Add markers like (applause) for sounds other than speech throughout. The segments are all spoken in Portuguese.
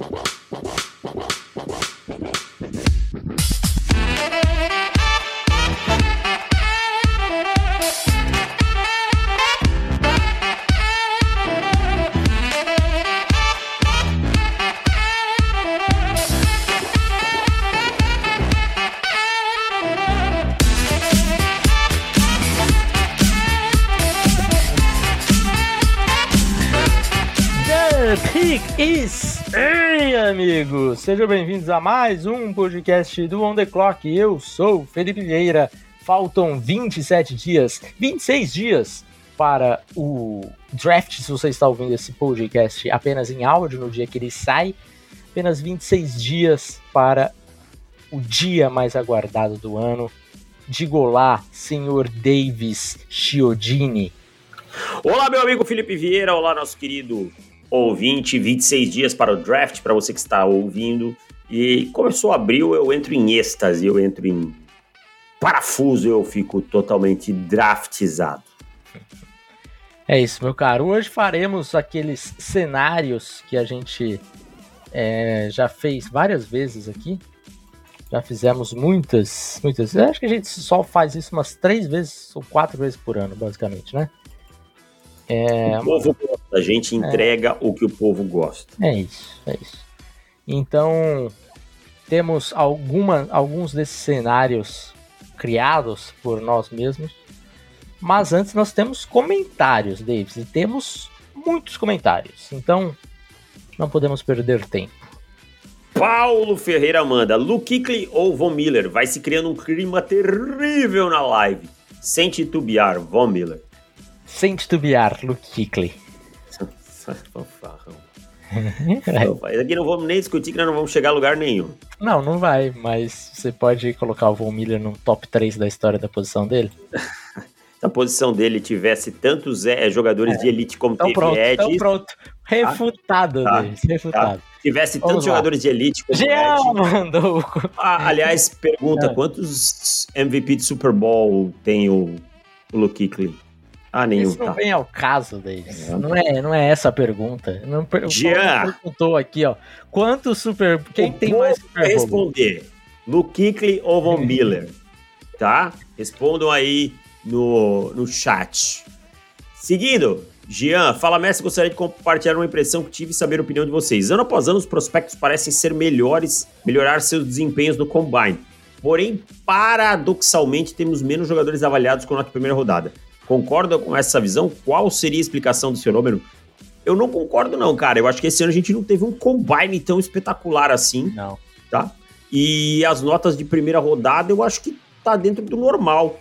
Well. Amigos! Sejam bem-vindos a mais um podcast do On The Clock. Eu sou Felipe Vieira. Faltam 27 dias, 26 dias para o draft, se você está ouvindo esse podcast apenas em áudio no dia que ele sai. Apenas 26 dias para o dia mais aguardado do ano. Diga olá, senhor Davis Chiodini. Olá, meu amigo Felipe Vieira. Olá, nosso querido ouvinte, 26 dias para o draft, para você que está ouvindo. E começou abril, eu entro em êxtase, eu entro em parafuso, eu fico totalmente draftizado. É isso, meu caro. Hoje faremos aqueles cenários que a gente é, já fez várias vezes aqui. Já fizemos muitas, muitas. Eu acho que a gente só faz isso umas três vezes ou quatro vezes por ano, basicamente, né? É, o povo gosta, a gente entrega é, o que o povo gosta. É isso, é isso. Então, temos alguma, alguns desses cenários criados por nós mesmos. Mas antes nós temos comentários, Davis, e temos muitos comentários. Então, não podemos perder tempo. Paulo Ferreira manda: Luke Kuechly ou Von Miller? Vai se criando um clima terrível na live. Sem titubear, Von Miller. Sem titubear, Luke Kuechly. Fanfarrão. (laughs) Aqui não vamos nem discutir que nós não vamos chegar a lugar nenhum. Não, não vai, mas você pode colocar o Von Miller no top 3 da história da posição dele? (laughs) Se a posição dele tivesse tantos é, jogadores é. de elite como então teve pronto, Ed. Então pronto, refutado, tá. Refutado. Tá. Tivesse Vamos tantos lá. jogadores de elite como Jean Ed. mandou. Ah, aliás, pergunta, (laughs) é. quantos MVP de Super Bowl tem o, o Luke Kuechly? Ah, nenhum. Isso não tá. vem ao caso, Davis. É. Não é, não é essa a pergunta. Não per... Jean. perguntou aqui, ó. Quantos Super. Quem o tem mais Super responder. Luke Kuechly ou Von Miller? tá? Respondam aí no, no chat. Seguindo, Jean, fala mestre, gostaria de compartilhar uma impressão que tive e saber a opinião de vocês. Ano após ano, os prospectos parecem ser melhores, melhorar seus desempenhos no Combine. Porém, paradoxalmente, temos menos jogadores avaliados com a primeira rodada. Concorda com essa visão? Qual seria a explicação desse fenômeno? Eu não concordo, não, cara. Eu acho que esse ano a gente não teve um combine tão espetacular assim. Não. Tá? E as notas de primeira rodada eu acho que tá dentro do normal.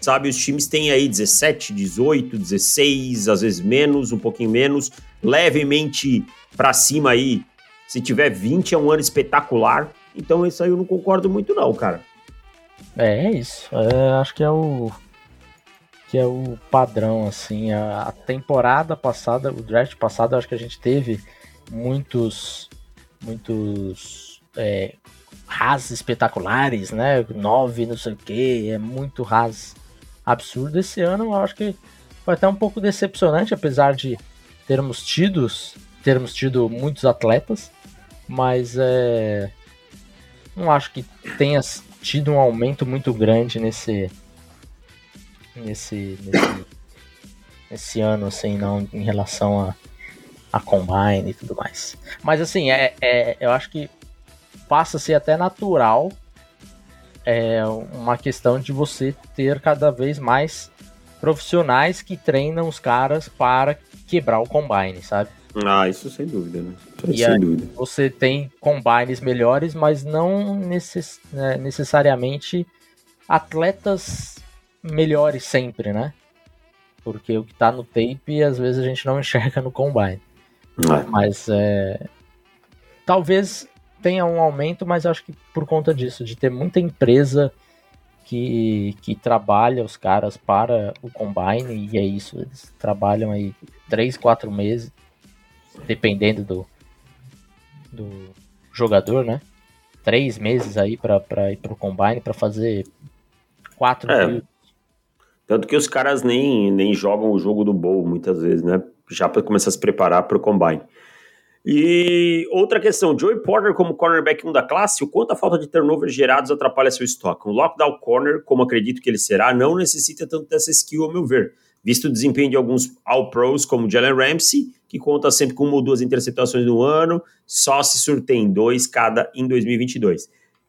Sabe, os times têm aí 17, 18, 16, às vezes menos, um pouquinho menos, levemente para cima aí. Se tiver 20 é um ano espetacular. Então isso aí eu não concordo muito não, cara. É, é isso. É, acho que é o que é o padrão, assim. A, temporada passada, o draft passado, acho que a gente teve muitos, muitos é, ras espetaculares, né? Nove, não sei o que, é muito ras absurdo. Esse ano eu acho que foi até um pouco decepcionante, apesar de termos tido, termos tido muitos atletas, mas é, não acho que tenha tido um aumento muito grande nesse nesse, nesse, nesse ano, assim, não em relação a, a Combine e tudo mais. Mas assim, é, é, eu acho que passa a ser até natural é, uma questão de você ter cada vez mais profissionais que treinam os caras para quebrar o Combine, sabe? Ah, isso sem dúvida, né? e sem dúvida. Você tem combines melhores, mas não necess, né, necessariamente atletas melhores sempre, né? Porque o que tá no tape às vezes a gente não enxerga no combine. É. Mas é. Talvez tenha um aumento, mas acho que por conta disso, de ter muita empresa que, que trabalha os caras para o combine, e é isso, eles trabalham aí 3, 4 meses, dependendo do, do jogador, né? Três meses aí para ir pro combine para fazer quatro é. mil tanto que os caras nem, nem jogam o jogo do bowl muitas vezes, né? Já para começar a se preparar para o combine. E outra questão, Joey Porter como cornerback 1 da classe, o quanto a falta de turnovers gerados atrapalha seu estoque? Um lockdown corner, como acredito que ele será, não necessita tanto dessa skill, ao meu ver. Visto o desempenho de alguns All-Pros, como Jalen Ramsey, que conta sempre com uma ou duas interceptações no ano, só se surtem dois cada em 2022.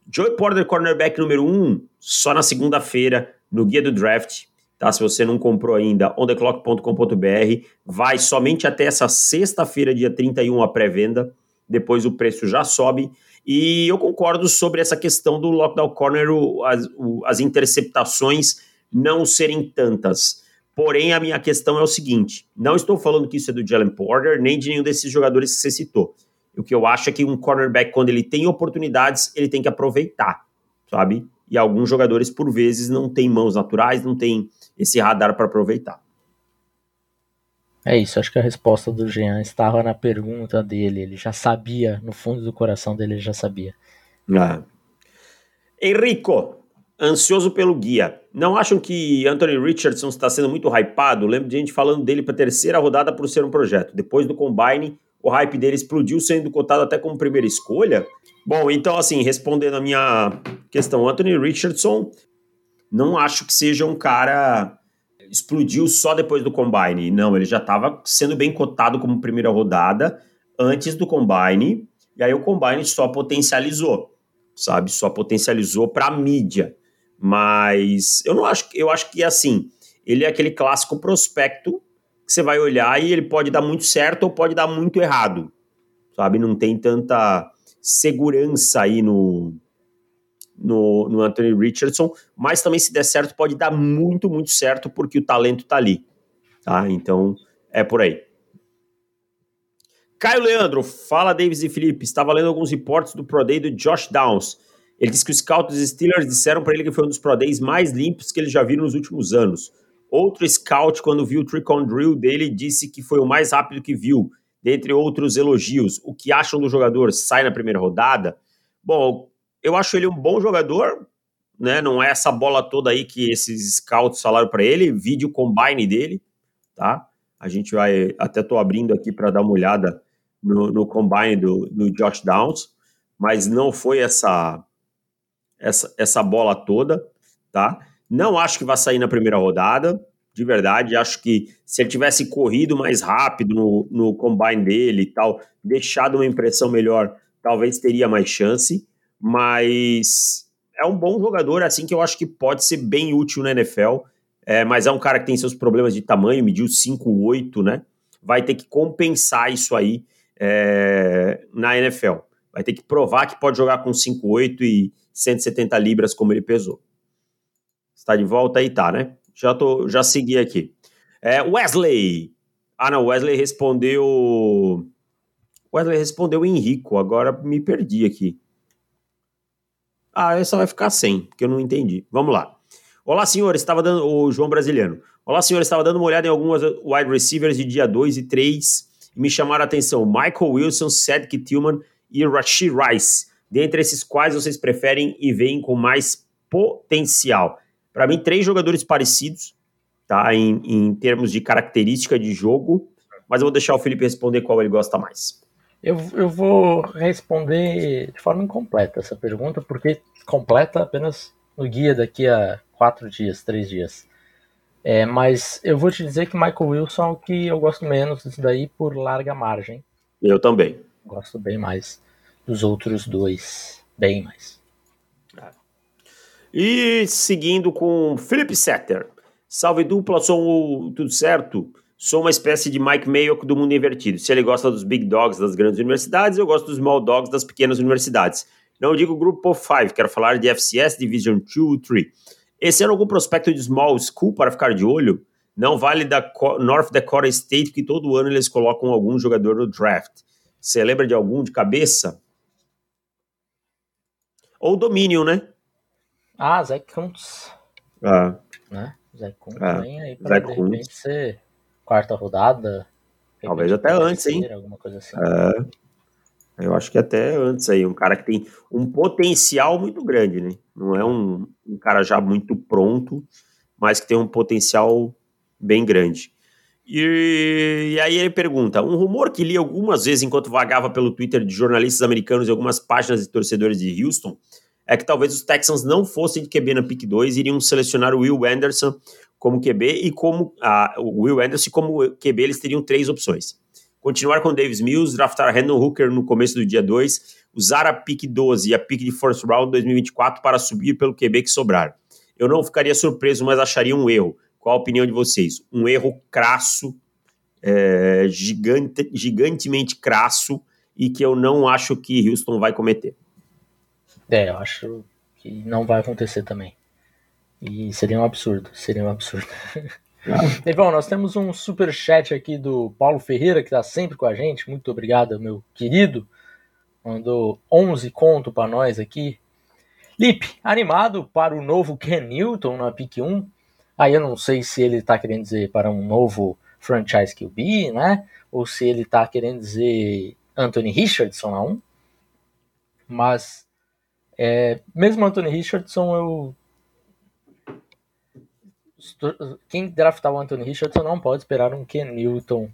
Joey Porter, cornerback número 1, um, só na segunda-feira, no guia do draft, tá? Se você não comprou ainda, ontheclock.com.br, vai somente até essa sexta-feira, dia 31, a pré-venda. Depois o preço já sobe. E eu concordo sobre essa questão do lockdown corner, o, as, o, as interceptações não serem tantas. Porém, a minha questão é o seguinte: não estou falando que isso é do Jalen Porter, nem de nenhum desses jogadores que você citou. O que eu acho é que um cornerback, quando ele tem oportunidades, ele tem que aproveitar, sabe? E alguns jogadores, por vezes, não têm mãos naturais, não têm esse radar para aproveitar. É isso, acho que a resposta do Jean estava na pergunta dele. Ele já sabia, no fundo do coração dele, ele já sabia. Ah. Henrico, ansioso pelo guia. Não acham que Anthony Richardson está sendo muito hypado? Lembro de gente falando dele para a terceira rodada por ser um projeto. Depois do Combine, o hype dele explodiu, sendo cotado até como primeira escolha. Bom, então, assim, respondendo a minha questão, Anthony Richardson não acho que seja um cara explodiu só depois do combine. Não, ele já estava sendo bem cotado como primeira rodada antes do combine, e aí o combine só potencializou, sabe? Só potencializou para a mídia. Mas eu não acho, eu acho que assim, ele é aquele clássico prospecto que você vai olhar e ele pode dar muito certo ou pode dar muito errado. Sabe? Não tem tanta segurança aí no no, no Anthony Richardson, mas também se der certo pode dar muito, muito certo porque o talento tá ali, tá? Então é por aí. Caio Leandro, fala Davis e Felipe, estava lendo alguns reportes do Pro Day do Josh Downs. Ele disse que os scouts dos Steelers disseram para ele que foi um dos Pro Days mais limpos que ele já viu nos últimos anos. Outro scout, quando viu o trick on drill dele, disse que foi o mais rápido que viu, dentre outros elogios. O que acham do jogador? Sai na primeira rodada? Bom, eu acho ele um bom jogador, né? Não é essa bola toda aí que esses scouts falaram para ele, vídeo combine dele, tá? A gente vai, até tô abrindo aqui para dar uma olhada no, no combine do, do Josh Downs, mas não foi essa, essa, essa bola toda, tá? Não acho que vai sair na primeira rodada, de verdade. Acho que se ele tivesse corrido mais rápido no, no combine dele e tal, deixado uma impressão melhor, talvez teria mais chance mas é um bom jogador, assim, que eu acho que pode ser bem útil na NFL, é, mas é um cara que tem seus problemas de tamanho, mediu 5'8", né? Vai ter que compensar isso aí é, na NFL. Vai ter que provar que pode jogar com 5'8 e 170 libras como ele pesou. Está de volta aí, tá, né? Já, tô, já segui aqui. É, Wesley. Ah, não, Wesley respondeu... Wesley respondeu Henrico, agora me perdi aqui. Ah, essa vai ficar sem, porque eu não entendi. Vamos lá. Olá, senhor, estava dando. O João Brasiliano. Olá, senhor, estava dando uma olhada em algumas wide receivers de dia 2 e 3 e me chamaram a atenção Michael Wilson, Cedric Tillman e Rashid Rice. Dentre esses quais vocês preferem e veem com mais potencial? Para mim, três jogadores parecidos, tá? Em, em termos de característica de jogo, mas eu vou deixar o Felipe responder qual ele gosta mais. Eu, eu vou responder de forma incompleta essa pergunta, porque completa apenas no guia daqui a quatro dias, três dias. É, mas eu vou te dizer que Michael Wilson é o que eu gosto menos disso daí por larga margem. Eu também. Gosto bem mais dos outros dois. Bem mais. E seguindo com Felipe Setter. Salve dupla, som tudo certo? Sou uma espécie de Mike Mayo do mundo invertido. Se ele gosta dos big dogs das grandes universidades, eu gosto dos small dogs das pequenas universidades. Não digo grupo 5, quero falar de FCS Division 2 3. Esse ano algum prospecto de small school para ficar de olho? Não vale da North Dakota State, que todo ano eles colocam algum jogador no draft. Você lembra de algum de cabeça? Ou Dominion, né? Ah, Zach Kuntz. Ah. Né? Zach Kuntz ah. vem aí pra Zach de repente quarta rodada. Talvez até antes, hein? Alguma coisa assim. É, eu acho que até antes aí. Um cara que tem um potencial muito grande, né? Não é um, um cara já muito pronto, mas que tem um potencial bem grande. E, e, aí ele pergunta: um rumor que li algumas vezes enquanto vagava pelo Twitter de jornalistas americanos e algumas páginas de torcedores de Houston é que talvez os Texans não fossem de QB na pick 2 iriam selecionar o Will Anderson como QB e como ah, o Will Anderson como QB eles teriam três opções. Continuar com Davis Mills, draftar Randall Hooker no começo do dia 2, usar a pick 12 e a pick de first round 2024 para subir pelo QB que sobrar. Eu não ficaria surpreso, mas acharia um erro qual a opinião de vocês? Um erro crasso, é, gigante, gigantemente crasso e que eu não acho que Houston vai cometer. É, eu acho que não vai acontecer também. E seria um absurdo, seria um absurdo. (laughs) Evão, nós temos um super chat aqui do Paulo Ferreira, que está sempre com a gente. Muito obrigado, meu querido. Mandou 11 conto para nós aqui. Lip, animado para o novo Ken Newton na pick 1? Aí eu não sei se ele está querendo dizer para um novo franchise QB, né? Ou se ele está querendo dizer Anthony Richardson na 1. Mas é, mesmo Anthony Richardson, eu quem draftar o Anthony Richardson não pode esperar um Ken Newton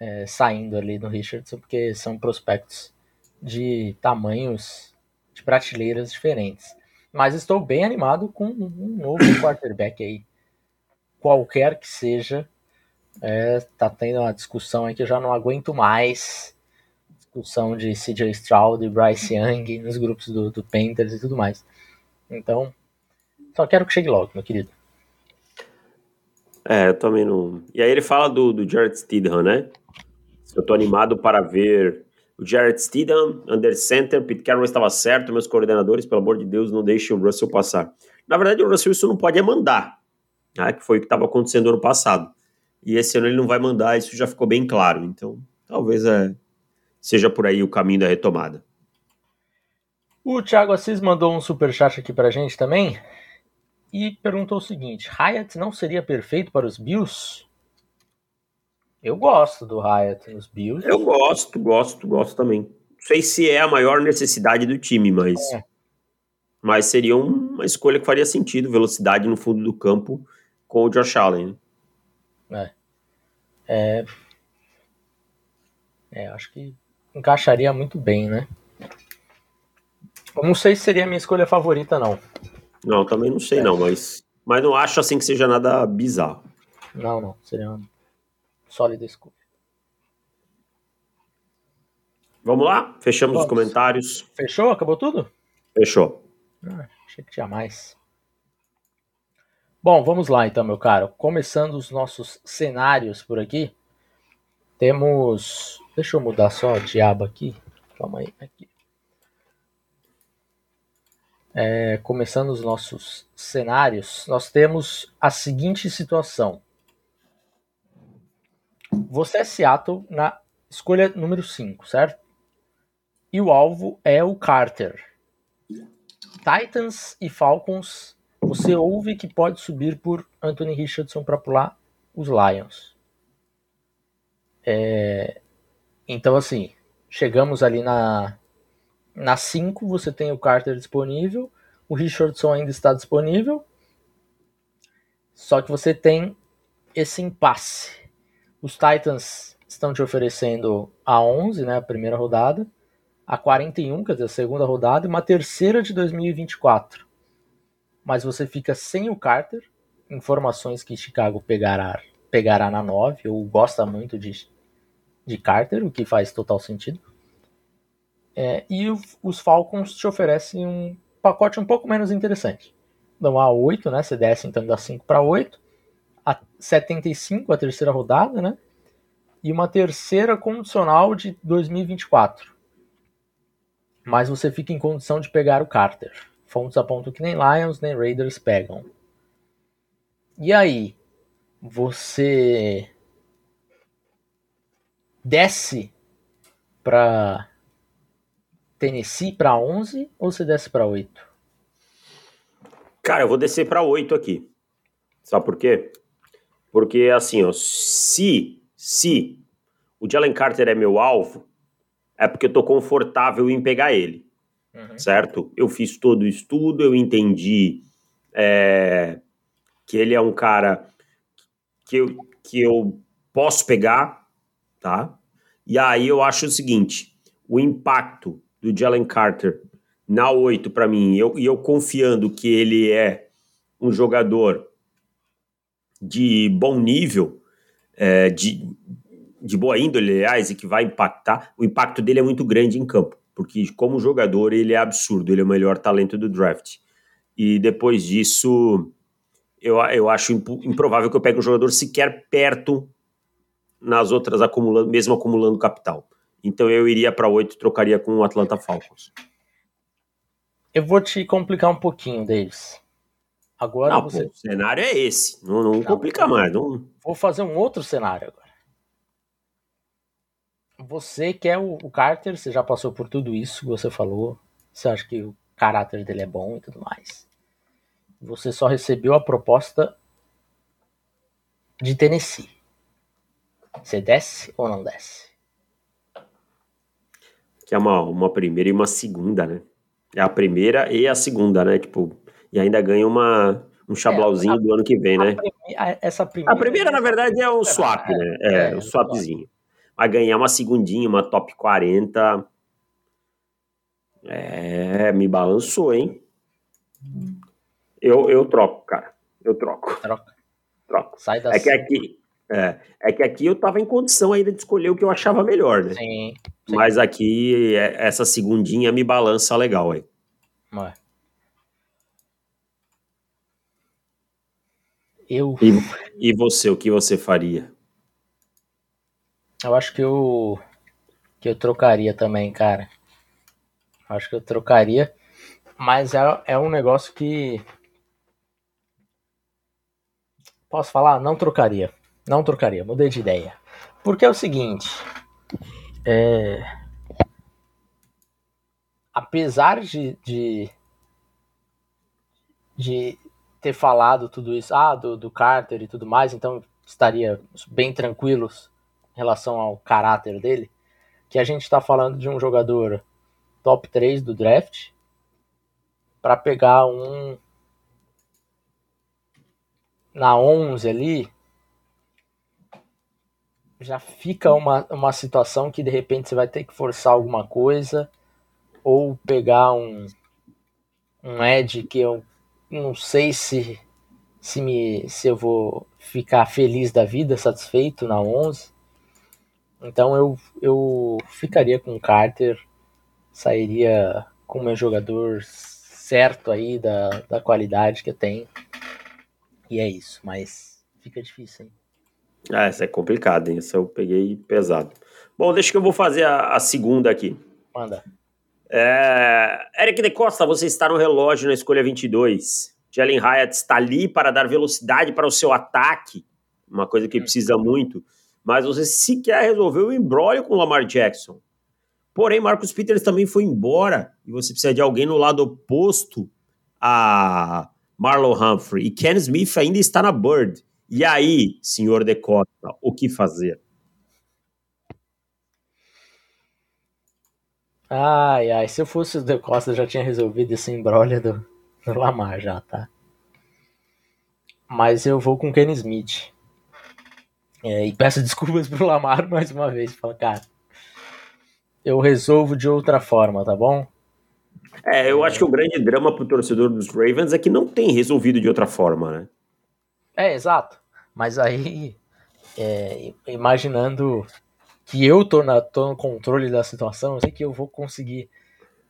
é, saindo ali do Richardson, porque são prospectos de tamanhos, de prateleiras diferentes. Mas estou bem animado com um novo (coughs) quarterback aí. Qualquer que seja. É, tá tendo uma discussão aí que eu já não aguento mais. Discussão de CJ Stroud e Bryce Young nos grupos do, do Panthers e tudo mais. Então, só quero que chegue logo, meu querido. É, eu também não. E aí ele fala do, do Jared Stidham, né? Eu tô animado para ver o Jared Stidham, under center, Pete Carroll estava certo, meus coordenadores, pelo amor de Deus, não deixem o Russell passar. Na verdade, o Russell isso não pode é mandar, né, que foi o que estava acontecendo ano passado. E esse ano ele não vai mandar, isso já ficou bem claro. Então, talvez é, seja por aí o caminho da retomada. O Thiago Assis mandou um super chat aqui pra gente também e perguntou o seguinte: Hyatt não seria perfeito para os Bills? Eu gosto do Hyatt nos Bills. Eu gosto, gosto, gosto também. Não sei se é a maior necessidade do time, mas. É. Mas seria uma escolha que faria sentido, velocidade no fundo do campo com o Josh Allen. É. É. É, acho que encaixaria muito bem, né? Eu não sei se seria a minha escolha favorita, não. Não, também não sei, é. não, mas. Mas não acho assim que seja nada bizarro. Não, não. Seria uma sólida escolha. Vamos lá? Fechamos Vamos. os comentários. Fechou? Acabou tudo? Fechou. Ah, achei que tinha mais. Bom, vamos lá então, meu caro. Começando os nossos cenários por aqui. Temos. Deixa eu mudar só o diabo aqui. Calma aí. Aqui. É, começando os nossos cenários, nós temos a seguinte situação. Você é Seattle na escolha número 5, certo? E o alvo é o Carter. Titans e Falcons, você ouve que pode subir por Anthony Richardson para pular os Lions. É... Então, assim, chegamos ali na na 5, você tem o Carter disponível, o Richardson ainda está disponível, só que você tem esse impasse. Os Titans estão te oferecendo a 11, né, a primeira rodada, a 41, quer dizer, a segunda rodada, e uma terceira de 2024. Mas você fica sem o Carter, informações que Chicago pegará, pegará na 9, ou gosta muito de, de Carter, o que faz total sentido. É, e os Falcons te oferecem um pacote um pouco menos interessante. Dão a 8, né? Você desce então dá 5 para 8 a 75, a terceira rodada, né? E uma terceira condicional de 2024. Mas você fica em condição de pegar o Carter. Fontes apontam que nem Lions nem Raiders pegam. E aí, você desce para Tennessee para 11 ou você desce para 8? Cara, eu vou descer para 8 aqui. Sabe por quê? Porque, assim, ó, se, se o Jalen Carter é meu alvo, é porque eu tô confortável em pegar ele, uhum. certo? Eu fiz todo o estudo, eu entendi é, que ele é um cara que eu, que eu posso pegar, tá? E aí eu acho o seguinte: o impacto do Jalen Carter na 8 para mim, eu, e eu confiando que ele é um jogador de bom nível, é, de, de boa índole, aliás, e que vai impactar, o impacto dele é muito grande em campo, porque como jogador ele é absurdo, ele é o melhor talento do draft. E depois disso, eu, eu acho improvável que eu pegue um jogador sequer perto nas outras, acumulando, mesmo acumulando capital. Então eu iria para 8 trocaria com o Atlanta Falcons. Eu vou te complicar um pouquinho, Davis. Agora não, você... pô, o cenário é esse. Não, não, não complica mais. Não... Vou fazer um outro cenário agora. Você quer o, o Carter, você já passou por tudo isso que você falou. Você acha que o caráter dele é bom e tudo mais. Você só recebeu a proposta de Tennessee. Você desce ou não desce? Que é uma, uma primeira e uma segunda, né? É a primeira e a segunda, né? Tipo, e ainda ganha uma, um chablauzinho é, a, do ano que vem, né? A, essa primeira, a primeira, na verdade, é o swap, é, né? É, é, o swapzinho. Vai ganhar uma segundinha, uma top 40. É, me balançou, hein? Eu, eu troco, cara. Eu troco. Troca. Troco. Sai da é que aqui, é, é, que aqui eu tava em condição ainda de escolher o que eu achava melhor, né? Sim. sim. Mas aqui, é, essa segundinha me balança legal aí. Ué. Eu. E, e você, o que você faria? Eu acho que eu. Que eu trocaria também, cara. Acho que eu trocaria. Mas é, é um negócio que. Posso falar? Não trocaria. Não trocaria, mudei de ideia. Porque é o seguinte. É... Apesar de, de, de ter falado tudo isso, ah, do, do Carter e tudo mais, então estaria bem tranquilos em relação ao caráter dele, que a gente está falando de um jogador top 3 do draft para pegar um na 11 ali, já fica uma, uma situação que de repente você vai ter que forçar alguma coisa ou pegar um um Ed que eu não sei se se me se eu vou ficar feliz da vida, satisfeito na 11. Então eu eu ficaria com o Carter, sairia com o meu jogador certo aí da, da qualidade que eu tenho. E é isso, mas fica difícil, hein? Ah, essa é complicada, hein? Essa eu peguei pesado. Bom, deixa que eu vou fazer a, a segunda aqui. Manda. É, Eric de Costa, você está no relógio na escolha 22. Jalen Hyatt está ali para dar velocidade para o seu ataque, uma coisa que precisa muito, mas você sequer resolveu o embrólio com o Lamar Jackson. Porém, Marcus Peters também foi embora e você precisa de alguém no lado oposto a Marlon Humphrey. E Ken Smith ainda está na Bird. E aí, senhor De Costa, o que fazer? Ai, ai, se eu fosse o De Costa, eu já tinha resolvido esse embrolho do, do Lamar já, tá? Mas eu vou com Ken Smith. É, e peço (laughs) desculpas pro Lamar mais uma vez. Fala, cara, eu resolvo de outra forma, tá bom? É, eu acho que o grande drama pro torcedor dos Ravens é que não tem resolvido de outra forma, né? É, exato. Mas aí, é, imaginando que eu tô, na, tô no controle da situação, eu sei que eu vou conseguir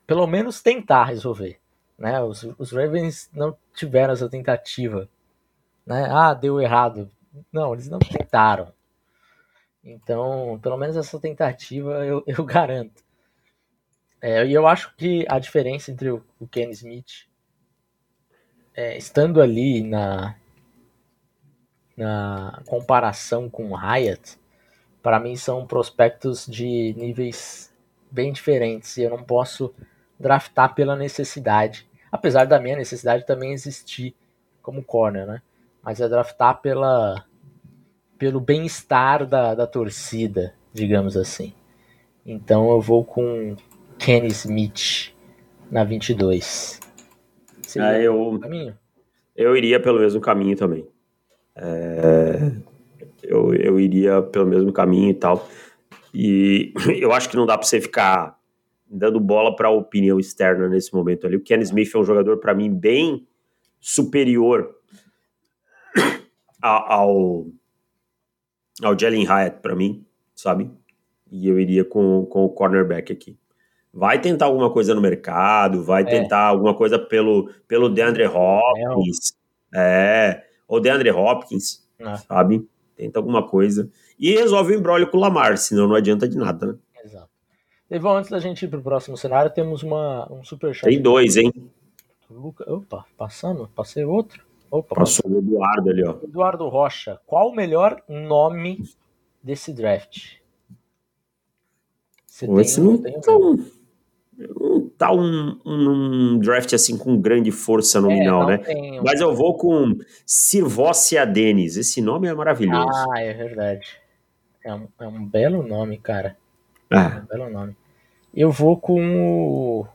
pelo menos tentar resolver. Né? Os, os Ravens não tiveram essa tentativa. Né? Ah, deu errado. Não, eles não tentaram. Então, pelo menos essa tentativa eu, (laughs) eu garanto. É, e eu acho que a diferença entre o, o Ken Smith é, estando ali na, na comparação com o Hyatt, para mim são prospectos de níveis bem diferentes e eu não posso draftar pela necessidade, apesar da minha necessidade também existir como corner, né? Mas é draftar pela pelo bem-estar da, da torcida, digamos assim. Então eu vou com Kenny Smith na 22. Seria ah, eu, eu iria pelo mesmo caminho também. É, eu, eu iria pelo mesmo caminho e tal. E (clears throat) eu acho que não dá para você ficar dando bola para a opinião externa nesse momento ali. O Ken Smith é um jogador, para mim, bem superior ao, ao Jalen Hyatt, para mim, sabe? E eu iria com, com o cornerback aqui. Vai tentar alguma coisa no mercado, vai é. tentar alguma coisa pelo, pelo DeAndre Hopkins. É, ou DeAndre Hopkins, é. sabe? Tenta alguma coisa. E resolve o embrólio com o Lamar, senão não adianta de nada, né? Exato. Evão, antes da gente ir pro próximo cenário, temos uma, um superchat. Tem dois, hein? Luca... Opa, passando? Passei outro? Opa, Passou o Eduardo ali, ó. Eduardo Rocha, qual o melhor nome desse draft? Você Pô, esse não, tem tão, não tá um, um, draft assim com grande força nominal, é, né? Um... Mas eu vou com Sirvócia Denis. Esse nome é maravilhoso. Ah, é verdade. É um, é um belo nome, cara. Ah. É um belo nome. Eu vou com o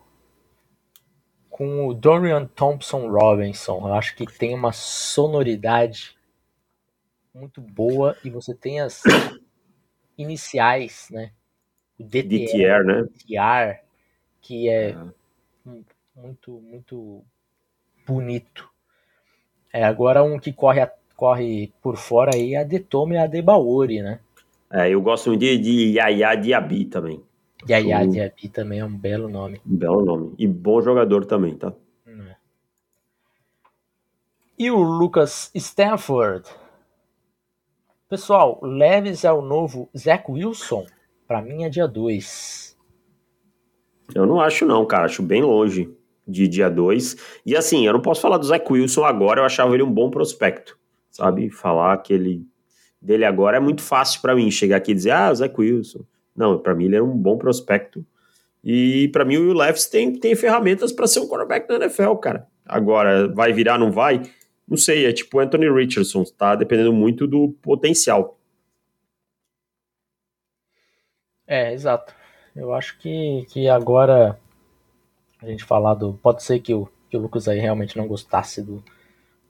com o Dorian Thompson Robinson. Eu acho que tem uma sonoridade muito boa e você tem as (coughs) iniciais, né? O DTR, DTR né? DTR, que é muito, muito bonito. É, agora um que corre, corre por fora aí é a Detome e a Debaori, né? É, eu gosto de, de Yaya Diaby também. Yaya um... Diaby também é um belo nome. Um belo nome. E bom jogador também, tá? É. E o Lucas Stanford? Pessoal, Leves é o novo Zach Wilson? Para mim é dia 2. Eu não acho não, cara. Acho bem longe de dia 2. E assim, eu não posso falar do Zach Wilson agora. Eu achava ele um bom prospecto. Sabe? Falar que ele dele agora é muito fácil para mim. Chegar aqui e dizer, ah, o Zach Wilson. Não, para mim ele é um bom prospecto. E para mim o Will Levis tem, tem ferramentas para ser um quarterback na NFL, cara. Agora, vai virar, não vai? Não sei, é tipo Anthony Richardson, tá dependendo muito do potencial. É, exato. Eu acho que, que agora a gente falar do. Pode ser que o, que o Lucas aí realmente não gostasse do,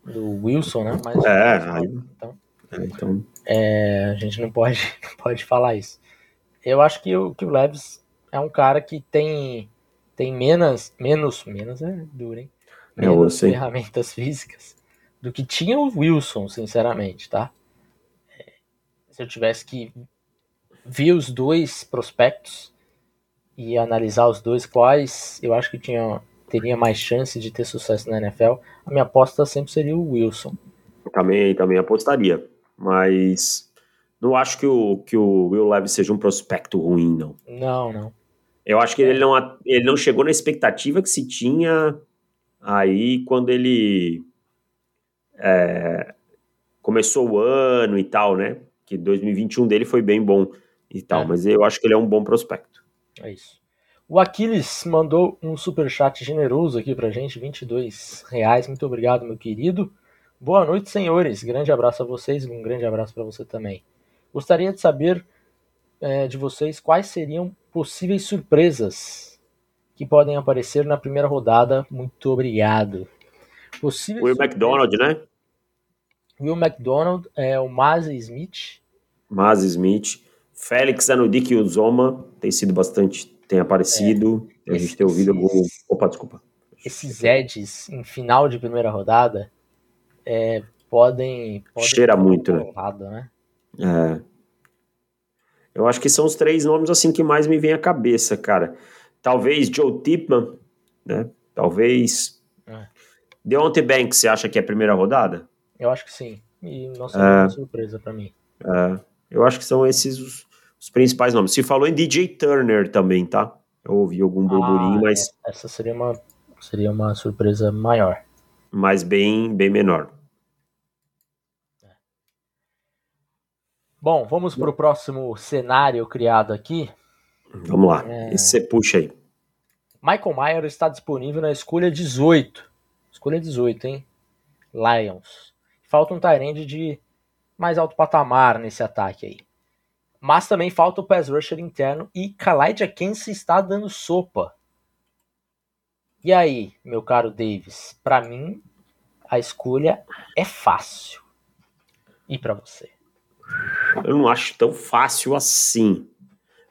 do Wilson, né? Mas, é, aí, então, é, então. É, a gente não pode, (laughs) não pode falar isso. Eu acho que o, que o Leves é um cara que tem, tem menos, menos, menos é duro, hein? É, menos ferramentas físicas do que tinha o Wilson, sinceramente, tá? É, se eu tivesse que ver os dois prospectos e analisar os dois quais eu acho que tinha, teria mais chance de ter sucesso na NFL, a minha aposta sempre seria o Wilson. Também, também apostaria, mas não acho que o, que o Will Levis seja um prospecto ruim, não. Não, não. Eu acho que ele não, ele não chegou na expectativa que se tinha aí quando ele é, começou o ano e tal, né? Que 2021 dele foi bem bom e tal, é. mas eu acho que ele é um bom prospecto. É isso. O Aquiles mandou um super chat generoso aqui pra gente, 22 reais. Muito obrigado, meu querido. Boa noite, senhores. Grande abraço a vocês e um grande abraço para você também. Gostaria de saber é, de vocês quais seriam possíveis surpresas que podem aparecer na primeira rodada. Muito obrigado. Possíveis Will surpresas... McDonald, né? Will McDonald, é, o Mazzy Smith. Mazzy Smith. Félix Anudik Uzoma tem sido bastante, tem aparecido. É, a gente tem ouvido algum. Opa, desculpa. Esses Eds em final de primeira rodada é, podem, podem. Cheira muito, né? Lado, né? É. Eu acho que são os três nomes assim que mais me vem à cabeça, cara. Talvez Joe Tipman, né? Talvez. É. Deontay Banks, você acha que é a primeira rodada? Eu acho que sim. E nossa, é uma surpresa para mim. É. Eu acho que são esses os, os, principais nomes. Se falou em DJ Turner também, tá? Eu ouvi algum burburinho, ah, mas. Essa seria uma, seria uma surpresa maior. Mas bem, bem menor. Bom, vamos para o próximo cenário criado aqui. Vamos lá, é... esse você puxa aí. Michael Mayer está disponível na escolha 18. Escolha 18, hein? Lions. Falta um Tyrande de mais alto patamar nesse ataque aí. Mas também falta o pass rusher interno e Khalid Kense está dando sopa. E aí, meu caro Davis, para mim a escolha é fácil. E para você? eu não acho tão fácil assim.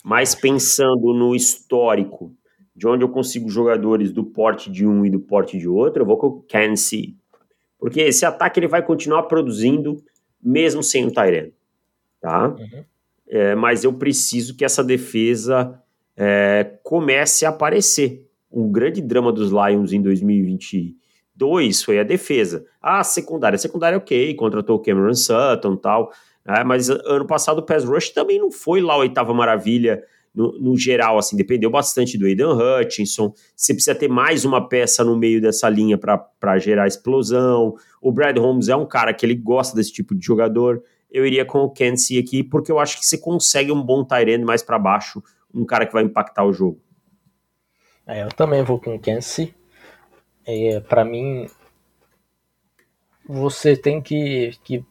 Mas pensando no histórico, de onde eu consigo jogadores do porte de um e do porte de outro, eu vou com o Kenzie. Porque esse ataque ele vai continuar produzindo mesmo sem o Tyrene. Tá? Uhum. É, mas eu preciso que essa defesa é, comece a aparecer. Um grande drama dos Lions em 2022 foi a defesa. Ah, secundária. Secundária, ok, contratou o Cameron Sutton e tal. É, mas ano passado o pass rush também não foi lá a oitava maravilha no, no, geral, assim, dependeu bastante do Aidan Hutchinson. Você precisa ter mais uma peça no meio dessa linha para gerar explosão. O Brad Holmes é um cara que ele gosta desse tipo de jogador. Eu iria com o Kenzie aqui, porque eu acho que você consegue um bom Tyrande mais para baixo, um cara que vai impactar o jogo. É, eu também vou com o Kenzie. É, para mim, você tem que, que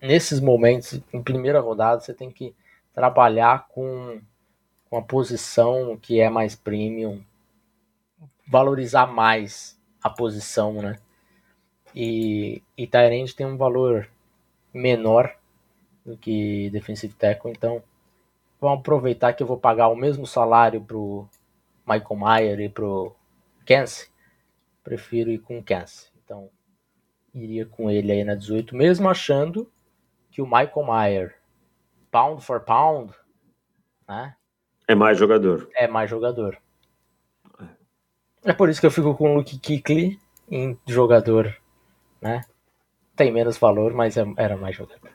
nesses momentos, em primeira rodada, você tem que trabalhar com uma posição que é mais premium, valorizar mais a posição, né? E, e Tyrande tem um valor menor do que Defensive Tackle, então vamos aproveitar que eu vou pagar o mesmo salário pro Michael Mayer e pro Kance, prefiro ir com o Kance. Então, iria com ele aí na 18, mesmo achando que o Michael Mayer, pound for pound, né? É mais jogador. É mais jogador. É por isso que eu fico com o Luke Kikli em jogador, né? Tem menos valor, mas é, era mais jogador.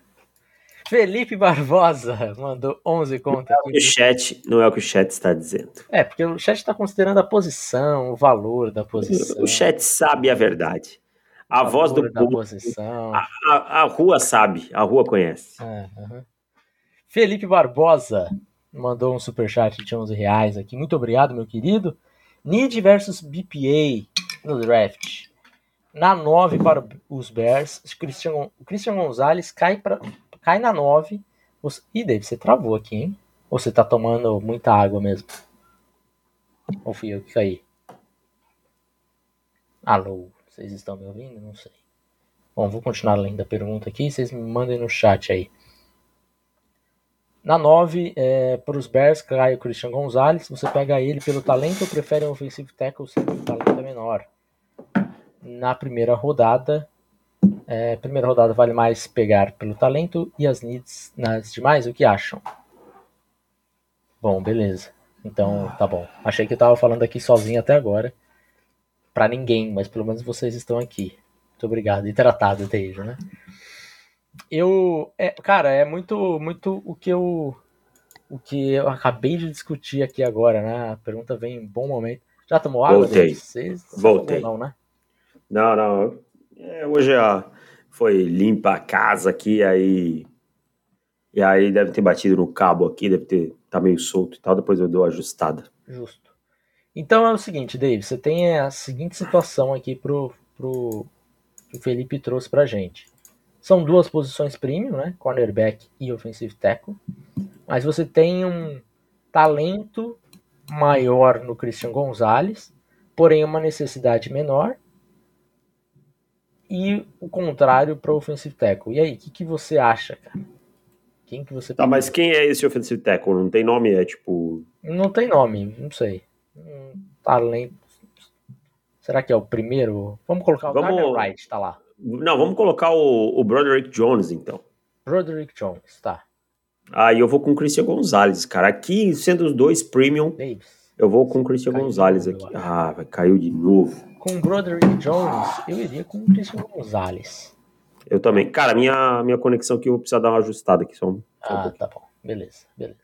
Felipe Barbosa mandou 11 contas. Não, é o que o chat, não é o que o chat está dizendo. É, porque o chat está considerando a posição, o valor da posição. O chat sabe a verdade. A voz do povo. A, a, a, rua sabe, a rua conhece. É, uhum. Felipe Barbosa mandou um superchat de 11 reais aqui. Muito obrigado, meu querido. Need versus BPA no draft. Na 9 para os Bears, Christian, o Christian Gonzalez cai, pra, cai na 9. Você, Ih, Dave, você travou aqui, hein? Ou você tá tomando muita água mesmo? Ou fui eu que caí? Alô? Vocês estão me ouvindo? Não sei. Bom, vou continuar lendo a pergunta aqui. Vocês me mandem no chat aí. Na 9, é, para os Bears, cai o Christian Gonzalez. Você pega ele pelo talento ou prefere um offensive tackle que o talento é menor? Na primeira rodada, é, primeira rodada vale mais pegar pelo talento e as needs nas demais, o que acham? Bom, beleza. Então, tá bom. Achei que eu tava falando aqui sozinho até agora para ninguém, mas pelo menos vocês estão aqui. Muito obrigado. E tratado, Teijo, né? Eu, é, cara, é muito, muito o que eu, o que eu acabei de discutir aqui agora, né? A pergunta vem em bom momento. Já tomou água? Voltei. Voltei. Não, né? Não, não. É, hoje a, foi limpa a casa aqui, aí e aí deve ter batido no cabo aqui, deve ter tá meio solto e tal. Depois eu dou ajustada. Justo. Então é o seguinte, Dave, você tem a seguinte situação aqui pro, pro que o Felipe trouxe pra gente. São duas posições premium, né? Cornerback e offensive tackle. Mas você tem um talento maior no Christian Gonzalez, porém uma necessidade menor. E o contrário para o offensive tackle. E aí, o que, que você acha, cara? Quem que você Tá, mas quem é esse offensive tackle? Não tem nome, é tipo Não tem nome, não sei um talento. Será que é o primeiro? Vamos colocar o vamos... Wright, tá lá. Não, vamos colocar o, o Broderick Jones, então. Broderick Jones, tá. Aí ah, eu vou com o Christian Gonzalez, cara. Aqui, sendo os dois premium, Davis. eu vou com o Christian caiu Gonzalez aqui. Ah, vai, caiu de novo. Com o Broderick Jones, eu iria com o Christian Gonzalez. Eu também. Cara, minha, minha conexão aqui eu vou precisar dar uma ajustada aqui. Só um, só ah, um tá bom. Beleza, beleza.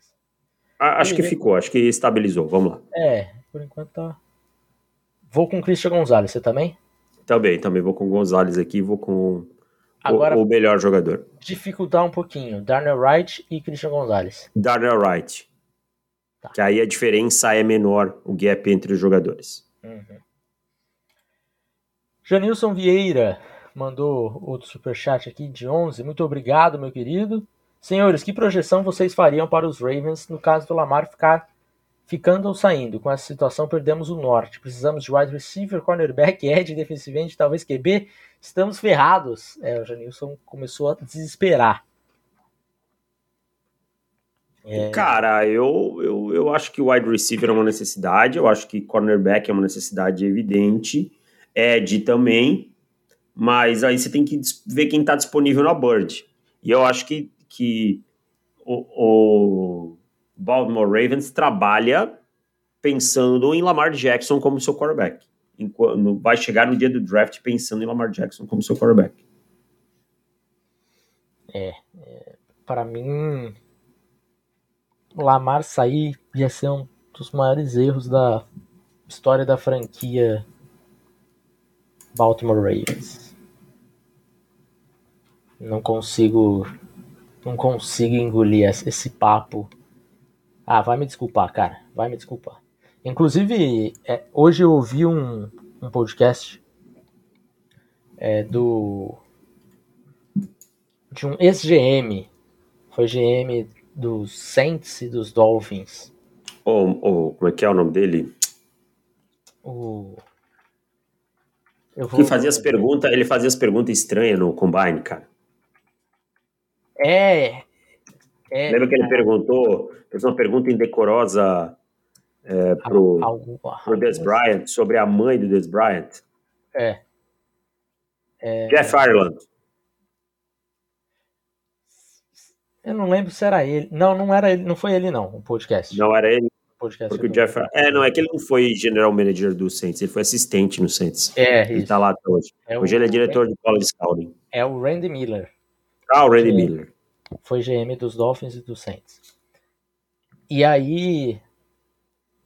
Ah, acho que ficou, acho que estabilizou. Vamos lá. É, por enquanto tá. Vou com o Christian Gonzalez, você também? Também, também vou com o Gonzalez aqui, vou com Agora, o, o melhor jogador. Dificultar um pouquinho, Darnell Wright e Christian Gonzalez. Darnell Wright. Tá. Que aí a diferença é menor, o gap entre os jogadores. Uhum. Janilson Vieira mandou outro superchat aqui de 11. Muito obrigado, meu querido. Senhores, que projeção vocês fariam para os Ravens no caso do Lamar ficar Ficando ou saindo, com essa situação perdemos o norte. Precisamos de wide receiver, cornerback, edge, defensive end, talvez QB. Estamos ferrados. É, o Janilson começou a desesperar. É... Cara, eu, eu, eu acho que o wide receiver é uma necessidade, eu acho que cornerback é uma necessidade evidente, Ed também, mas aí você tem que ver quem está disponível na Bird. E eu acho que, que o, o Baltimore Ravens trabalha pensando em Lamar Jackson como seu quarterback. Enquanto, vai chegar no dia do draft pensando em Lamar Jackson como seu quarterback. É, é para mim, Lamar sair ia ser um dos maiores erros da história da franquia Baltimore Ravens. Não consigo não consigo engolir esse papo. Ah, vai me desculpar, cara. Vai me desculpar. Inclusive, é, hoje eu ouvi um, um podcast é, do de um ex-GM. Foi GM dos Saints e dos Dolphins. Oh, oh, como é que é o nome dele? O eu vou... Que fazia as perguntas, ele fazia as perguntas estranhas no Combine, cara. É. é Lembra que ele perguntou, fez uma pergunta indecorosa é, pro, algo, pro Des Bryant, sobre a mãe do Des Bryant? É. é. Jeff Ireland. Eu não lembro se era ele. Não, não era ele, não foi ele não, o podcast. Não era ele podcast. Porque o Jeff. É, não, é que ele não foi general manager do Saints, ele foi assistente no Saints. É, ele isso. tá lá até hoje. É hoje ele é diretor de college scouting. É o Randy Miller. Ah, o Randy. Miller. Foi GM dos Dolphins e do Saints. E aí.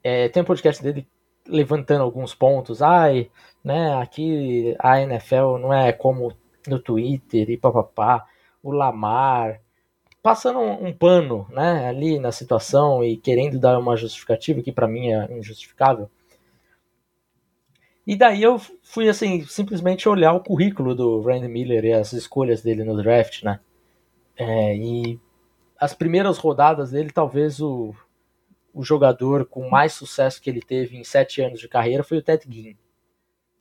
É, tem um podcast dele levantando alguns pontos. Ai, né, aqui a NFL não é como no Twitter e papapá. O Lamar passando um, um, pano, né, ali na situação e querendo dar uma justificativa que para mim é injustificável. E daí eu fui assim, simplesmente olhar o currículo do Randy Miller e as escolhas dele no draft, né? É, e as primeiras rodadas dele, talvez o, o jogador com mais sucesso que ele teve em sete anos de carreira foi o Ted Ginn.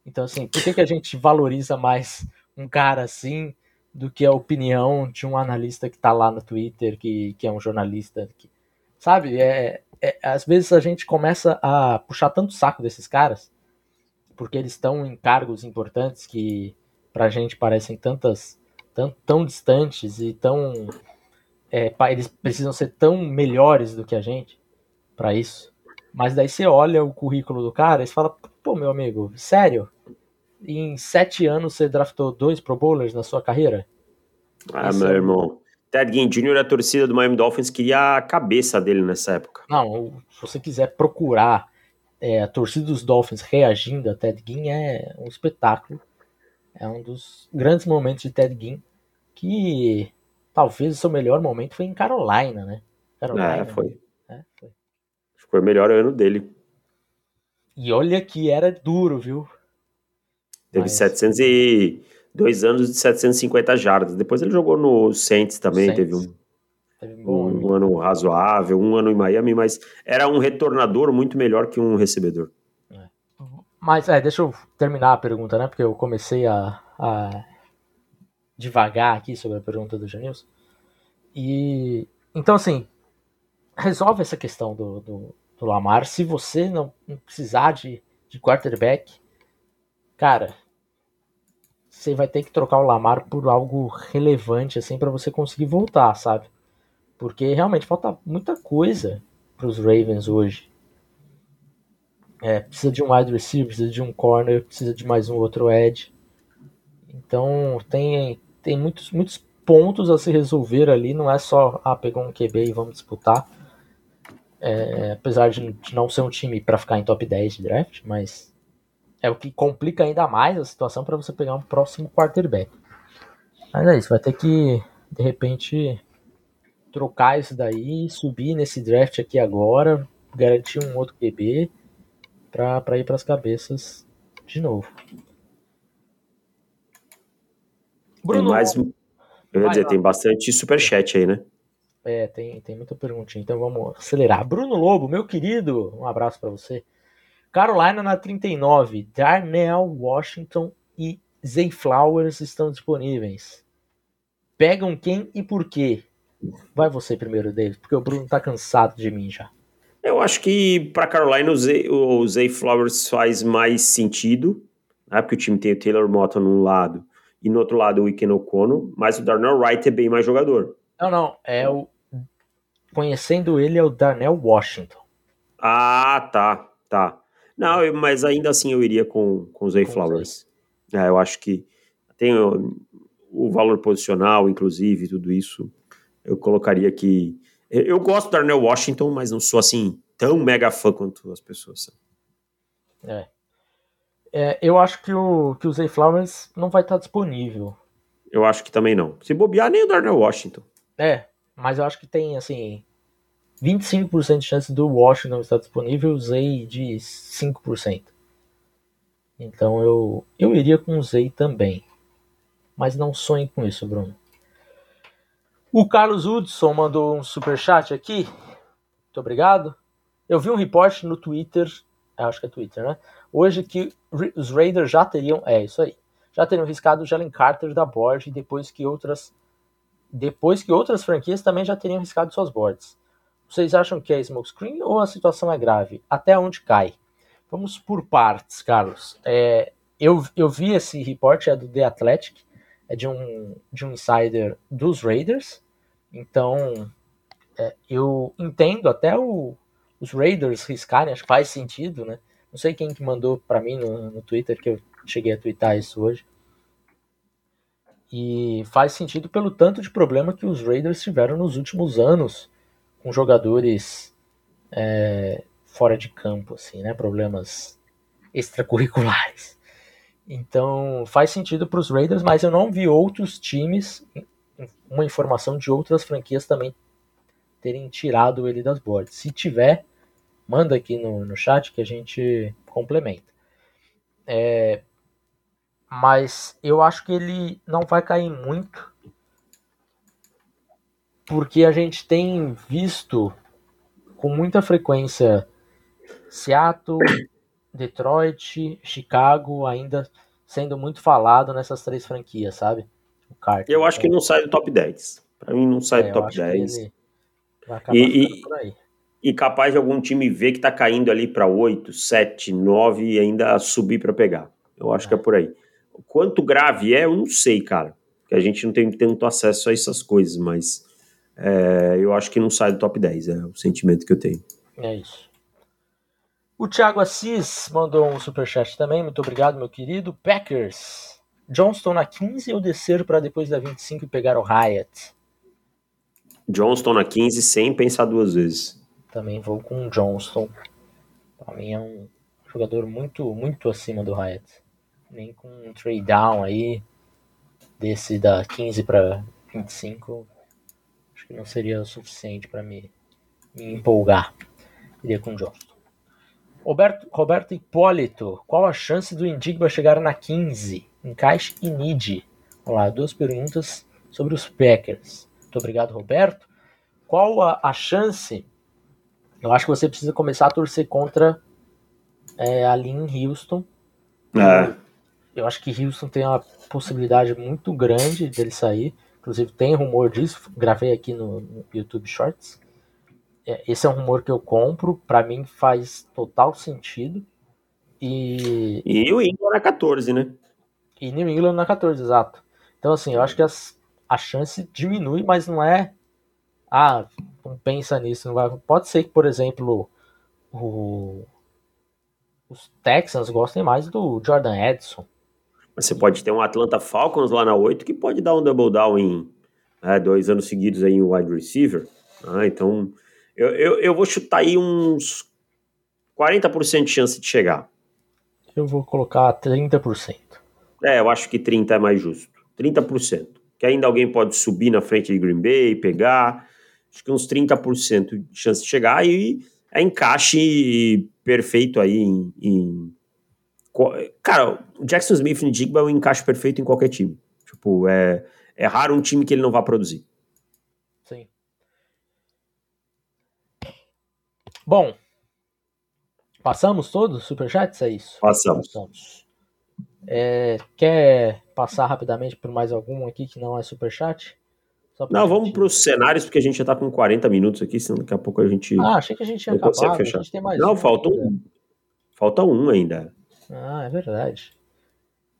Então, assim, por que, que a gente valoriza mais um cara assim do que a opinião de um analista que está lá no Twitter, que, que é um jornalista. Que, sabe? É, é, às vezes a gente começa a puxar tanto saco desses caras, porque eles estão em cargos importantes que pra gente parecem tantas tão, tão distantes e tão é, eles precisam ser tão melhores do que a gente para isso. Mas daí você olha o currículo do cara e fala, pô, meu amigo, sério? em sete anos você draftou dois Pro Bowlers na sua carreira? Ah, Esse meu é... irmão. Ted Ginn Jr., a torcida do Miami Dolphins queria a cabeça dele nessa época. Não, se você quiser procurar é, a torcida dos Dolphins reagindo a Ted Ginn, é um espetáculo. É um dos grandes momentos de Ted Ginn, que talvez o seu melhor momento foi em Carolina, né? Carolina. É, foi. É, foi. Foi o melhor ano dele. E olha que era duro, viu? Teve Mas... 700 e dois anos de 750 jardas. Depois ele jogou no Saints também, Saints. teve um, um, um, ano razoável, um ano em Miami, mas era um retornador muito melhor que um recebedor. Mas é, deixa eu terminar a pergunta, né? Porque eu comecei a, a devagar aqui sobre a pergunta do Janils. E então assim, resolve essa questão do, do, do Lamar. Se você não, não precisar de, de quarterback, cara, você vai ter que trocar o Lamar por algo relevante assim para você conseguir voltar, sabe? Porque realmente falta muita coisa para os Ravens hoje. É, precisa de um wide receiver, precisa de um corner, precisa de mais um outro edge. Então tem, tem muitos, muitos pontos a se resolver ali. Não é só, ah, pegou um QB e vamos disputar. É, apesar de, de não ser um time para ficar em top 10 de draft, mas é o que complica ainda mais a situação para você pegar um próximo quarterback. Mas é isso, vai ter que, de repente, trocar isso daí, subir nesse draft aqui agora, garantir um outro QB para ir para as cabeças de novo. Bruno, tem mais, eu ia dizer, tem bastante superchat aí, né? É, tem, tem muita perguntinha, então vamos acelerar. Bruno Lobo, meu querido, um abraço para você. Carolina na 39, Darnell Washington e Zay Flowers estão disponíveis. Pegam quem e por quê? Vai você primeiro, David, porque o Bruno tá cansado de mim já. Eu acho que para Carolina o Zay, o Zay Flowers faz mais sentido, né? porque o time tem o Taylor Motta num lado e no outro lado o Iken Okono, mas o Darnell Wright é bem mais jogador. Não, não, é o conhecendo ele é o Darnell Washington. Ah, tá, tá. Não, eu, mas ainda assim eu iria com, com o Zay com Flowers. É, eu acho que tem o, o, valor posicional, inclusive, tudo isso. Eu colocaria que. Eu gosto do Darnell Washington, mas não sou assim tão mega fã quanto as pessoas são. É. é. eu acho que o, que o Zay Flowers não vai estar disponível. Eu acho que também não. Se bobear, nem o Darnell Washington. É, mas eu acho que tem, assim, 25% de chance do Washington estar disponível, o Zay de 5%. Então eu, eu iria com o Zay também. Mas não sonhe com isso, Bruno. O Carlos Hudson mandou um super chat aqui. Muito obrigado. Eu vi um reporte no Twitter, acho que é Twitter, né? Hoje que os Raiders já teriam, é isso aí, já teriam riscado o Jalen Carter da board depois que outras depois que outras franquias também já teriam riscado suas boards. Vocês acham que é smokescreen ou a situação é grave? Até onde cai? Vamos por partes, Carlos. É, eu, eu vi esse report, é do The Athletic, é de um, de um insider dos Raiders. Então, é, eu entendo até o, os Raiders riscarem, acho que faz sentido, né? Não sei quem que mandou para mim no, no Twitter, que eu cheguei a twittar isso hoje. E faz sentido pelo tanto de problema que os Raiders tiveram nos últimos anos com jogadores é, fora de campo, assim, né? Problemas extracurriculares. Então faz sentido para os Raiders, mas eu não vi outros times, uma informação de outras franquias também terem tirado ele das boards. Se tiver, manda aqui no, no chat que a gente complementa. É, mas eu acho que ele não vai cair muito, porque a gente tem visto com muita frequência Seattle, (coughs) Detroit, Chicago ainda sendo muito falado nessas três franquias, sabe? O Carter, eu acho que não sai do top 10. Para mim não sai é, do top 10. E, e, capaz de algum time ver que tá caindo ali para 8, 7, 9 e ainda subir para pegar. Eu acho é. que é por aí. Quanto grave é, eu não sei, cara. Porque a gente não tem tanto acesso a essas coisas, mas é, eu acho que não sai do top 10, é o sentimento que eu tenho. É isso. O Thiago Assis mandou um superchat também, muito obrigado, meu querido. Packers. Johnston na 15 ou descer para depois da 25 e pegar o Hyatt? Johnston na 15 sem pensar duas vezes. Também vou com o Johnston. Para mim é um jogador muito, muito acima do Hyatt nem com um trade down aí, desse da 15 para 25, acho que não seria o suficiente para me, me empolgar. Iria com o Johnston. Roberto, Roberto Hipólito, qual a chance do Indigba chegar na 15? Encaixe e need. Olá, duas perguntas sobre os Packers. Muito obrigado, Roberto. Qual a, a chance? Eu acho que você precisa começar a torcer contra é, a Lynn Houston. É eu acho que Houston tem uma possibilidade muito grande dele sair. Inclusive tem rumor disso, gravei aqui no, no YouTube Shorts. É, esse é um rumor que eu compro, para mim faz total sentido. E, e o England na 14, né? E New England na 14, exato. Então, assim, eu acho que as, a chance diminui, mas não é. Ah, não pensa nisso. Não vai. Pode ser que, por exemplo, o, os Texans gostem mais do Jordan Edson. Você pode ter um Atlanta Falcons lá na 8 que pode dar um double down em né, dois anos seguidos aí em wide receiver. Ah, então, eu, eu, eu vou chutar aí uns 40% de chance de chegar. Eu vou colocar 30%. É, eu acho que 30% é mais justo. 30%. Que ainda alguém pode subir na frente de Green Bay, pegar. Acho que uns 30% de chance de chegar e é encaixe perfeito aí em, em Cara, o Jackson Smith e Digba é um encaixe perfeito em qualquer time. Tipo, é, é raro um time que ele não vá produzir. Sim. Bom, passamos todos os superchats, é isso? Passamos. passamos. É, quer passar rapidamente por mais algum aqui que não é superchat? Não, vamos para os cenários, porque a gente já está com 40 minutos aqui, senão daqui a pouco a gente. Ah, achei que a gente tinha não acabado. Fechar. A gente tem mais não, um falta um. Falta um ainda. Ah, é verdade.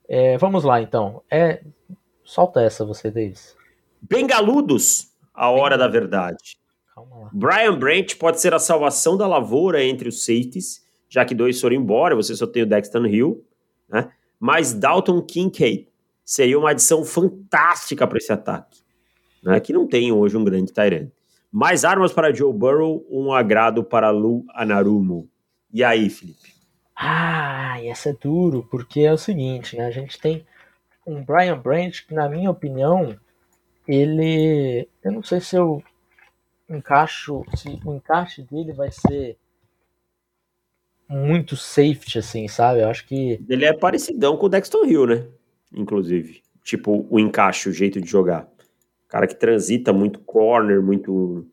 É, vamos lá, então. É, solta essa, você, Davis. Bengaludos, a hora da verdade. Calma lá. Brian Branch pode ser a salvação da lavoura entre os safeties, já que dois foram embora, você só tem o Dexter Hill, né? Mas Dalton Kincaid seria uma adição fantástica para esse ataque né, que não tem hoje um grande Tyrant. Mais armas para Joe Burrow, um agrado para Lu Anarumo. E aí, Felipe? Ah, essa é duro, porque é o seguinte, né? A gente tem um Brian Branch que, na minha opinião, ele. Eu não sei se eu encaixo. Se o encaixe dele vai ser muito safety, assim, sabe? Eu acho que. Ele é parecidão com o Dexton Hill, né? Inclusive. Tipo, o encaixe, o jeito de jogar cara que transita muito corner, muito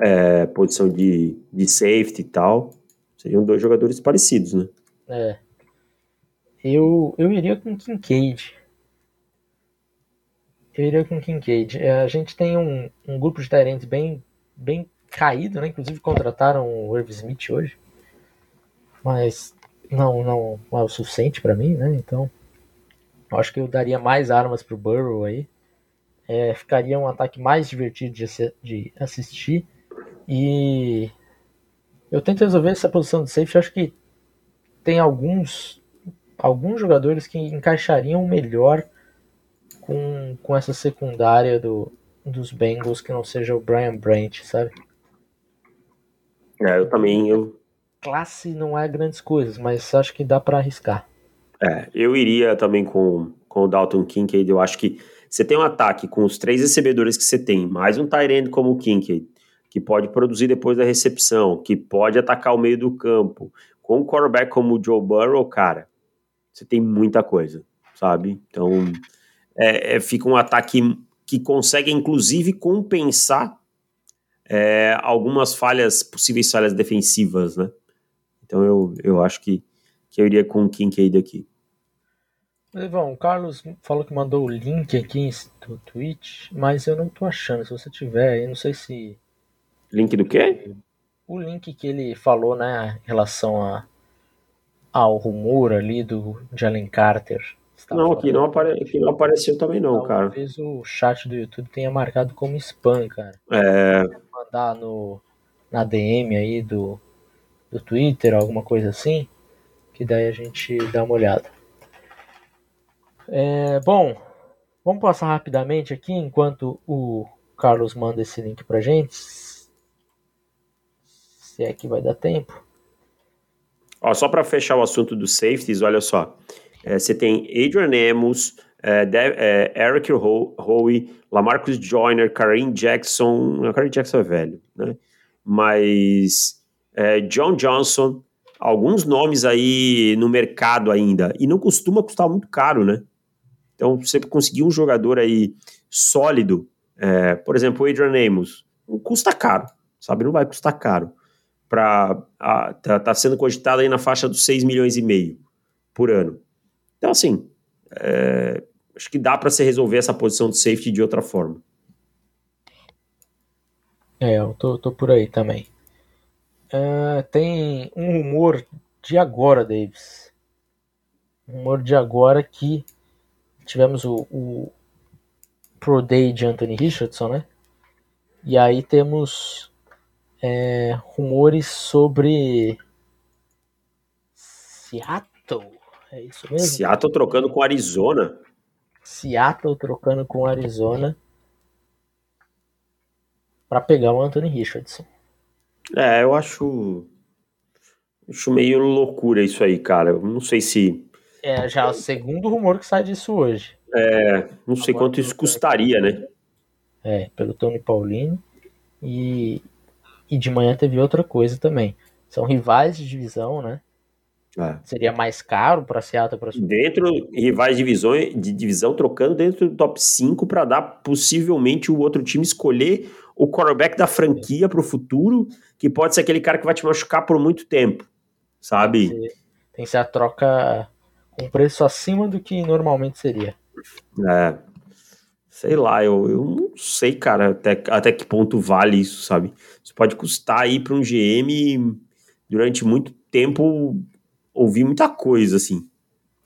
é, posição de, de safety e tal. Seriam dois jogadores parecidos, né? É. Eu, eu iria com Kincaid. Eu iria com Kincaid. É, a gente tem um, um grupo de Tyrants bem, bem caído, né? Inclusive contrataram o Irv Smith hoje. Mas não, não, é o suficiente para mim, né? Então, acho que eu daria mais armas pro Burrow aí é, ficaria um ataque mais divertido de, de, assistir. E eu tento resolver essa posição de safety. Acho que tem alguns, alguns jogadores que encaixariam melhor com, com essa secundária do, dos Bengals que não seja o Brian Branch, sabe? É, eu também. Eu... Classe não é grandes coisas, mas acho que dá para arriscar. É, eu iria também com, com o Dalton Kincaid. Eu acho que você tem um ataque com os três recebedores que você tem, mais um Tyrande como o Kincaid, que pode produzir depois da recepção, que pode atacar o meio do campo, com um quarterback como o Joe Burrow, cara, você tem muita coisa, sabe? Então, é, é, fica um ataque que consegue, inclusive, compensar é, algumas falhas, possíveis falhas defensivas, né? Então, eu, eu acho que, que eu iria com o Kincaid aqui. Levão, o Carlos falou que mandou o link aqui do Twitch, mas eu não tô achando. Se você tiver aí, não sei se. Link do quê? O link que ele falou, né, em relação a, ao rumor ali do Jalen Carter. Não, aqui não, apare... aqui não apareceu também não, cara. Talvez o chat do YouTube tenha marcado como spam, cara. É. Mandar no, na DM aí do, do Twitter, alguma coisa assim, que daí a gente dá uma olhada. É, bom, vamos passar rapidamente aqui enquanto o Carlos manda esse link pra gente. Se é que vai dar tempo. Ó, só para fechar o assunto dos safeties, olha só. É, você tem Adrian Amos, é, é, Eric Howe, Lamarcus Joyner, Kareem Jackson. Kareem Jackson é velho, né? Mas é, John Johnson, alguns nomes aí no mercado ainda. E não costuma custar muito caro, né? Então, você conseguir um jogador aí sólido, é, por exemplo, o Adrian Amos, não custa caro, sabe? Não vai custar caro. Pra, a, tá, tá, sendo cogitado aí na faixa dos 6 milhões e meio por ano. Então, assim, é, acho que dá para se resolver essa posição de safety de outra forma. É, eu tô, tô por aí também. Uh, tem um rumor de agora, Davis. Um rumor de agora que tivemos o, o Pro Day de Anthony Richardson, né? E aí temos é, rumores sobre Seattle. É isso mesmo? Seattle trocando com Arizona. Seattle trocando com Arizona para pegar o Anthony Richardson. É, eu acho acho meio loucura isso aí, cara. Eu não sei se é já o segundo rumor que sai disso hoje. É, não sei Agora, quanto isso custaria, né? É, pelo Tony Paulino. E, e de manhã teve outra coisa também. São rivais de divisão, né? É. Seria mais caro para Seattle para Dentro, rivais de divisão, de divisão trocando dentro do top 5 para dar possivelmente o outro time escolher o quarterback da franquia para o futuro, que pode ser aquele cara que vai te machucar por muito tempo, sabe? Tem que ser, tem que ser a troca um preço acima do que normalmente seria. É. sei lá, eu, eu não sei, cara, até, até que ponto vale isso, sabe? Isso pode custar aí para um GM durante muito tempo ouvir muita coisa, assim.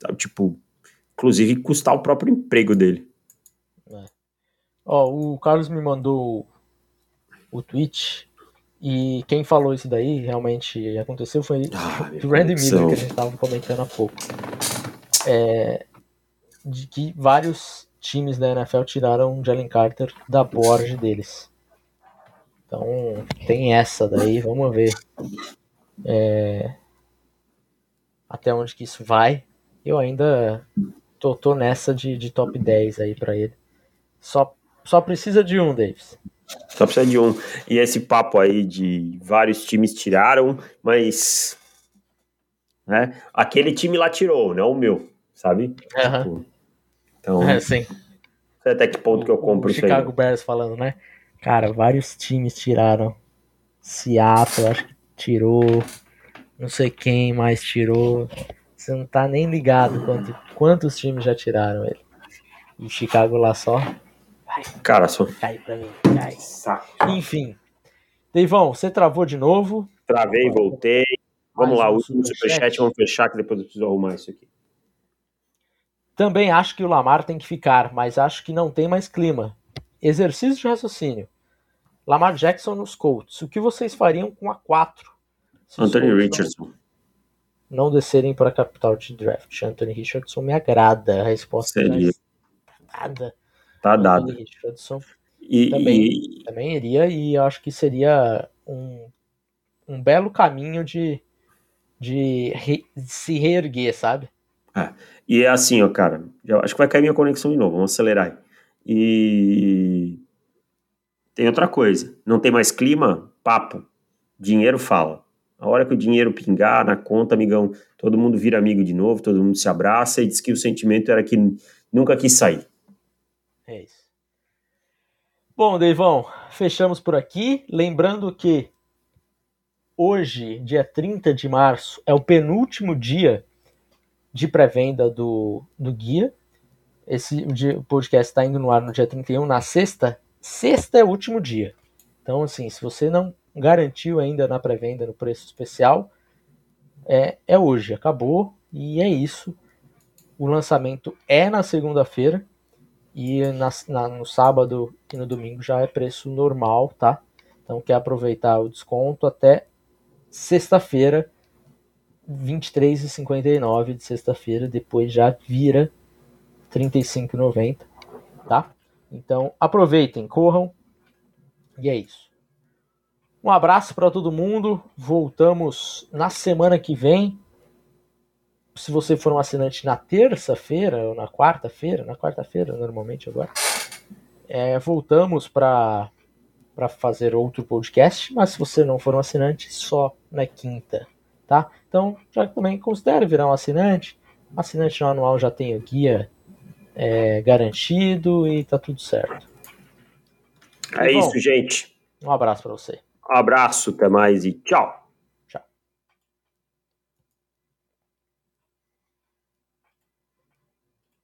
Sabe? Tipo, inclusive custar o próprio emprego dele. É. Ó, o Carlos me mandou o tweet e quem falou isso daí realmente aconteceu foi ah, o Randy Miller que a gente estava comentando há pouco. É, de que vários times da NFL tiraram o Jalen Carter da board deles. Então tem essa daí, vamos ver é, até onde que isso vai. Eu ainda tô, tô nessa de, de top 10 aí para ele. Só, só precisa de um, Davis. Só precisa de um. E esse papo aí de vários times tiraram, mas. Né, aquele time lá tirou, não o meu, sabe? Uhum. Tipo, então. É, sim. Até que ponto o, que eu compro o isso Chicago aí. Bears falando, né? Cara, vários times tiraram. Seattle, acho que tirou. Não sei quem mais tirou. Você não tá nem ligado quanto, quantos times já tiraram ele. E Chicago lá só. Vai, Cara, só. Cai pra mim, cai. Saco. Enfim. Deivão, você travou de novo? Travei, voltei. Vamos Mais lá, um último superchat, vamos fechar que depois eu preciso arrumar isso aqui. Também acho que o Lamar tem que ficar, mas acho que não tem mais clima. Exercício de raciocínio. Lamar Jackson nos Colts. O que vocês fariam com a 4? Anthony Richardson. Não, não descerem para a capital de draft. Anthony Richardson me agrada. A resposta Seria. Tá dada. Tá dada. Anthony Richardson e, também, e... também iria e acho que seria um, um belo caminho de, de, re, de se reerguer, sabe? É. E é assim, ó, cara. acho que vai cair minha conexão de novo. Vamos acelerar aí. E tem outra coisa. Não tem mais clima? Papo. Dinheiro fala. A hora que o dinheiro pingar na conta, amigão, todo mundo vira amigo de novo, todo mundo se abraça e diz que o sentimento era que nunca quis sair. É isso. Bom, Deivão, fechamos por aqui. Lembrando que hoje, dia 30 de março, é o penúltimo dia de pré-venda do, do guia. Esse podcast está indo no ar no dia 31, na sexta. Sexta é o último dia. Então, assim, se você não garantiu ainda na pré-venda no preço especial, é, é hoje, acabou e é isso. O lançamento é na segunda-feira e na, na, no sábado e no domingo já é preço normal, tá? Então quer aproveitar o desconto até sexta-feira, 23,59 de sexta-feira, depois já vira 35,90, tá? Então aproveitem, corram e é isso. Um abraço para todo mundo. Voltamos na semana que vem. Se você for um assinante na terça-feira ou na quarta-feira, na quarta-feira normalmente agora, é, voltamos para para fazer outro podcast, mas se você não for um assinante, só na quinta, tá? Então, já também considere virar um assinante. Assinante no anual já tem o guia é, garantido e tá tudo certo. É Bom, isso, gente. Um abraço para você. Abraço, até mais e tchau.